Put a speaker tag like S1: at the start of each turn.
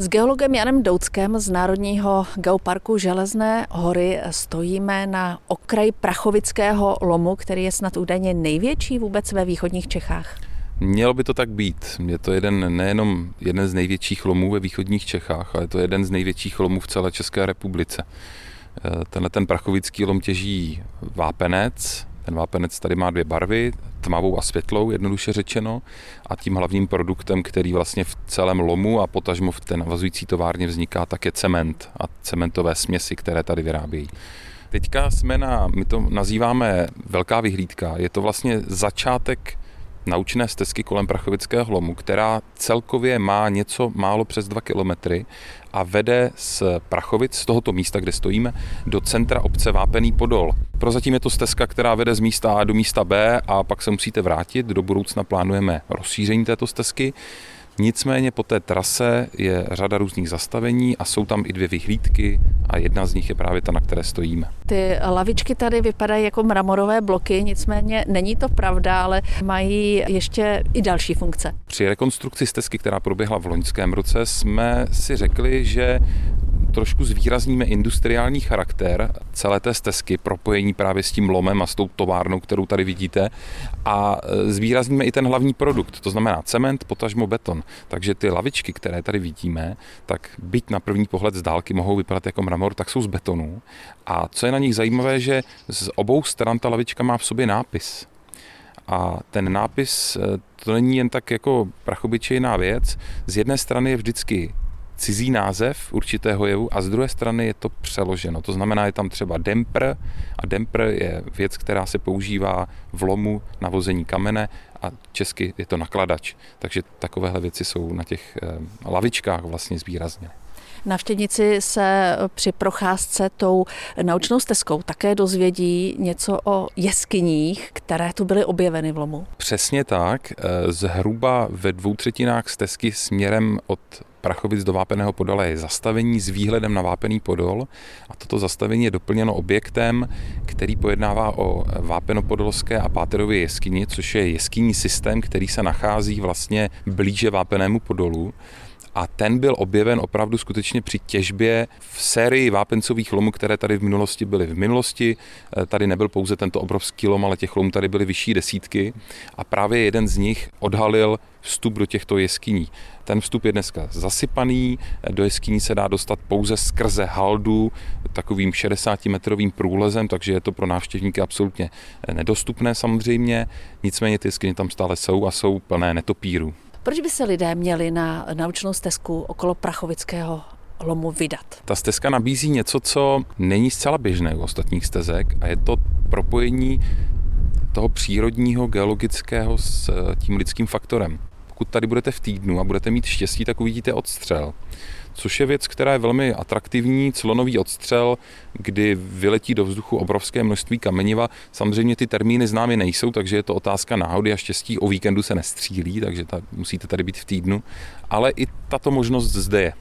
S1: S geologem Janem Douckem z Národního geoparku Železné hory stojíme na okraji Prachovického lomu, který je snad údajně největší vůbec ve východních Čechách.
S2: Mělo by to tak být. Je to jeden, nejenom jeden z největších lomů ve východních Čechách, ale je to jeden z největších lomů v celé České republice. Tenhle ten prachovický lom těží vápenec, ten vápenec tady má dvě barvy, tmavou a světlou, jednoduše řečeno, a tím hlavním produktem, který vlastně v celém lomu a potažmo v té navazující továrně vzniká, tak je cement a cementové směsi, které tady vyrábějí. Teďka jsme na, my to nazýváme velká vyhlídka, je to vlastně začátek naučné stezky kolem Prachovického lomu, která celkově má něco málo přes 2 kilometry a vede z Prachovic, z tohoto místa, kde stojíme, do centra obce Vápený Podol. Prozatím je to stezka, která vede z místa A do místa B a pak se musíte vrátit. Do budoucna plánujeme rozšíření této stezky. Nicméně po té trase je řada různých zastavení a jsou tam i dvě vyhlídky a jedna z nich je právě ta, na které stojíme.
S1: Ty lavičky tady vypadají jako mramorové bloky, nicméně není to pravda, ale mají ještě i další funkce.
S2: Při rekonstrukci stezky, která proběhla v loňském roce, jsme si řekli, že trošku zvýrazníme industriální charakter celé té stezky, propojení právě s tím lomem a s tou továrnou, kterou tady vidíte a e, zvýrazníme i ten hlavní produkt, to znamená cement, potažmo beton. Takže ty lavičky, které tady vidíme, tak byť na první pohled z dálky mohou vypadat jako mramor, tak jsou z betonu. A co je na nich zajímavé, že z obou stran ta lavička má v sobě nápis. A ten nápis, e, to není jen tak jako prachobyčejná věc. Z jedné strany je vždycky cizí název určitého jevu a z druhé strany je to přeloženo. To znamená, je tam třeba dempr a dempr je věc, která se používá v lomu na vození kamene a česky je to nakladač. Takže takovéhle věci jsou na těch eh, lavičkách vlastně zvýrazněny.
S1: Navštěvníci se při procházce tou naučnou stezkou také dozvědí něco o jeskyních, které tu byly objeveny v lomu.
S2: Přesně tak. Eh, zhruba ve dvou třetinách stezky směrem od Prachovic do Vápeného Podole je zastavení s výhledem na Vápený Podol a toto zastavení je doplněno objektem, který pojednává o Vápenopodolské a Páterově jeskyni, což je jeskyní systém, který se nachází vlastně blíže Vápenému Podolu a ten byl objeven opravdu skutečně při těžbě v sérii vápencových lomů, které tady v minulosti byly. V minulosti eh, tady nebyl pouze tento obrovský lom, ale těch lomů tady byly vyšší desítky a právě jeden z nich odhalil vstup do těchto jeskyní. Ten vstup je dneska zasypaný, eh, do jeskyní se dá dostat pouze skrze haldu, takovým 60-metrovým průlezem, takže je to pro návštěvníky absolutně eh, nedostupné samozřejmě, nicméně ty jeskyně tam stále jsou a jsou plné netopíru.
S1: Proč by se lidé měli na naučnou stezku okolo Prachovického lomu vydat?
S2: Ta stezka nabízí něco, co není zcela běžné u ostatních stezek a je to propojení toho přírodního, geologického s eh, tím lidským faktorem. Pokud tady budete v týdnu a budete mít štěstí, tak uvidíte odstřel což je věc, která je velmi atraktivní, clonový odstřel, kdy vyletí do vzduchu obrovské množství kameniva. Samozřejmě ty termíny známy nejsou, takže je to otázka náhody a štěstí. O víkendu se nestřílí, takže ta, musíte tady být v týdnu. Ale i tato možnost zde je.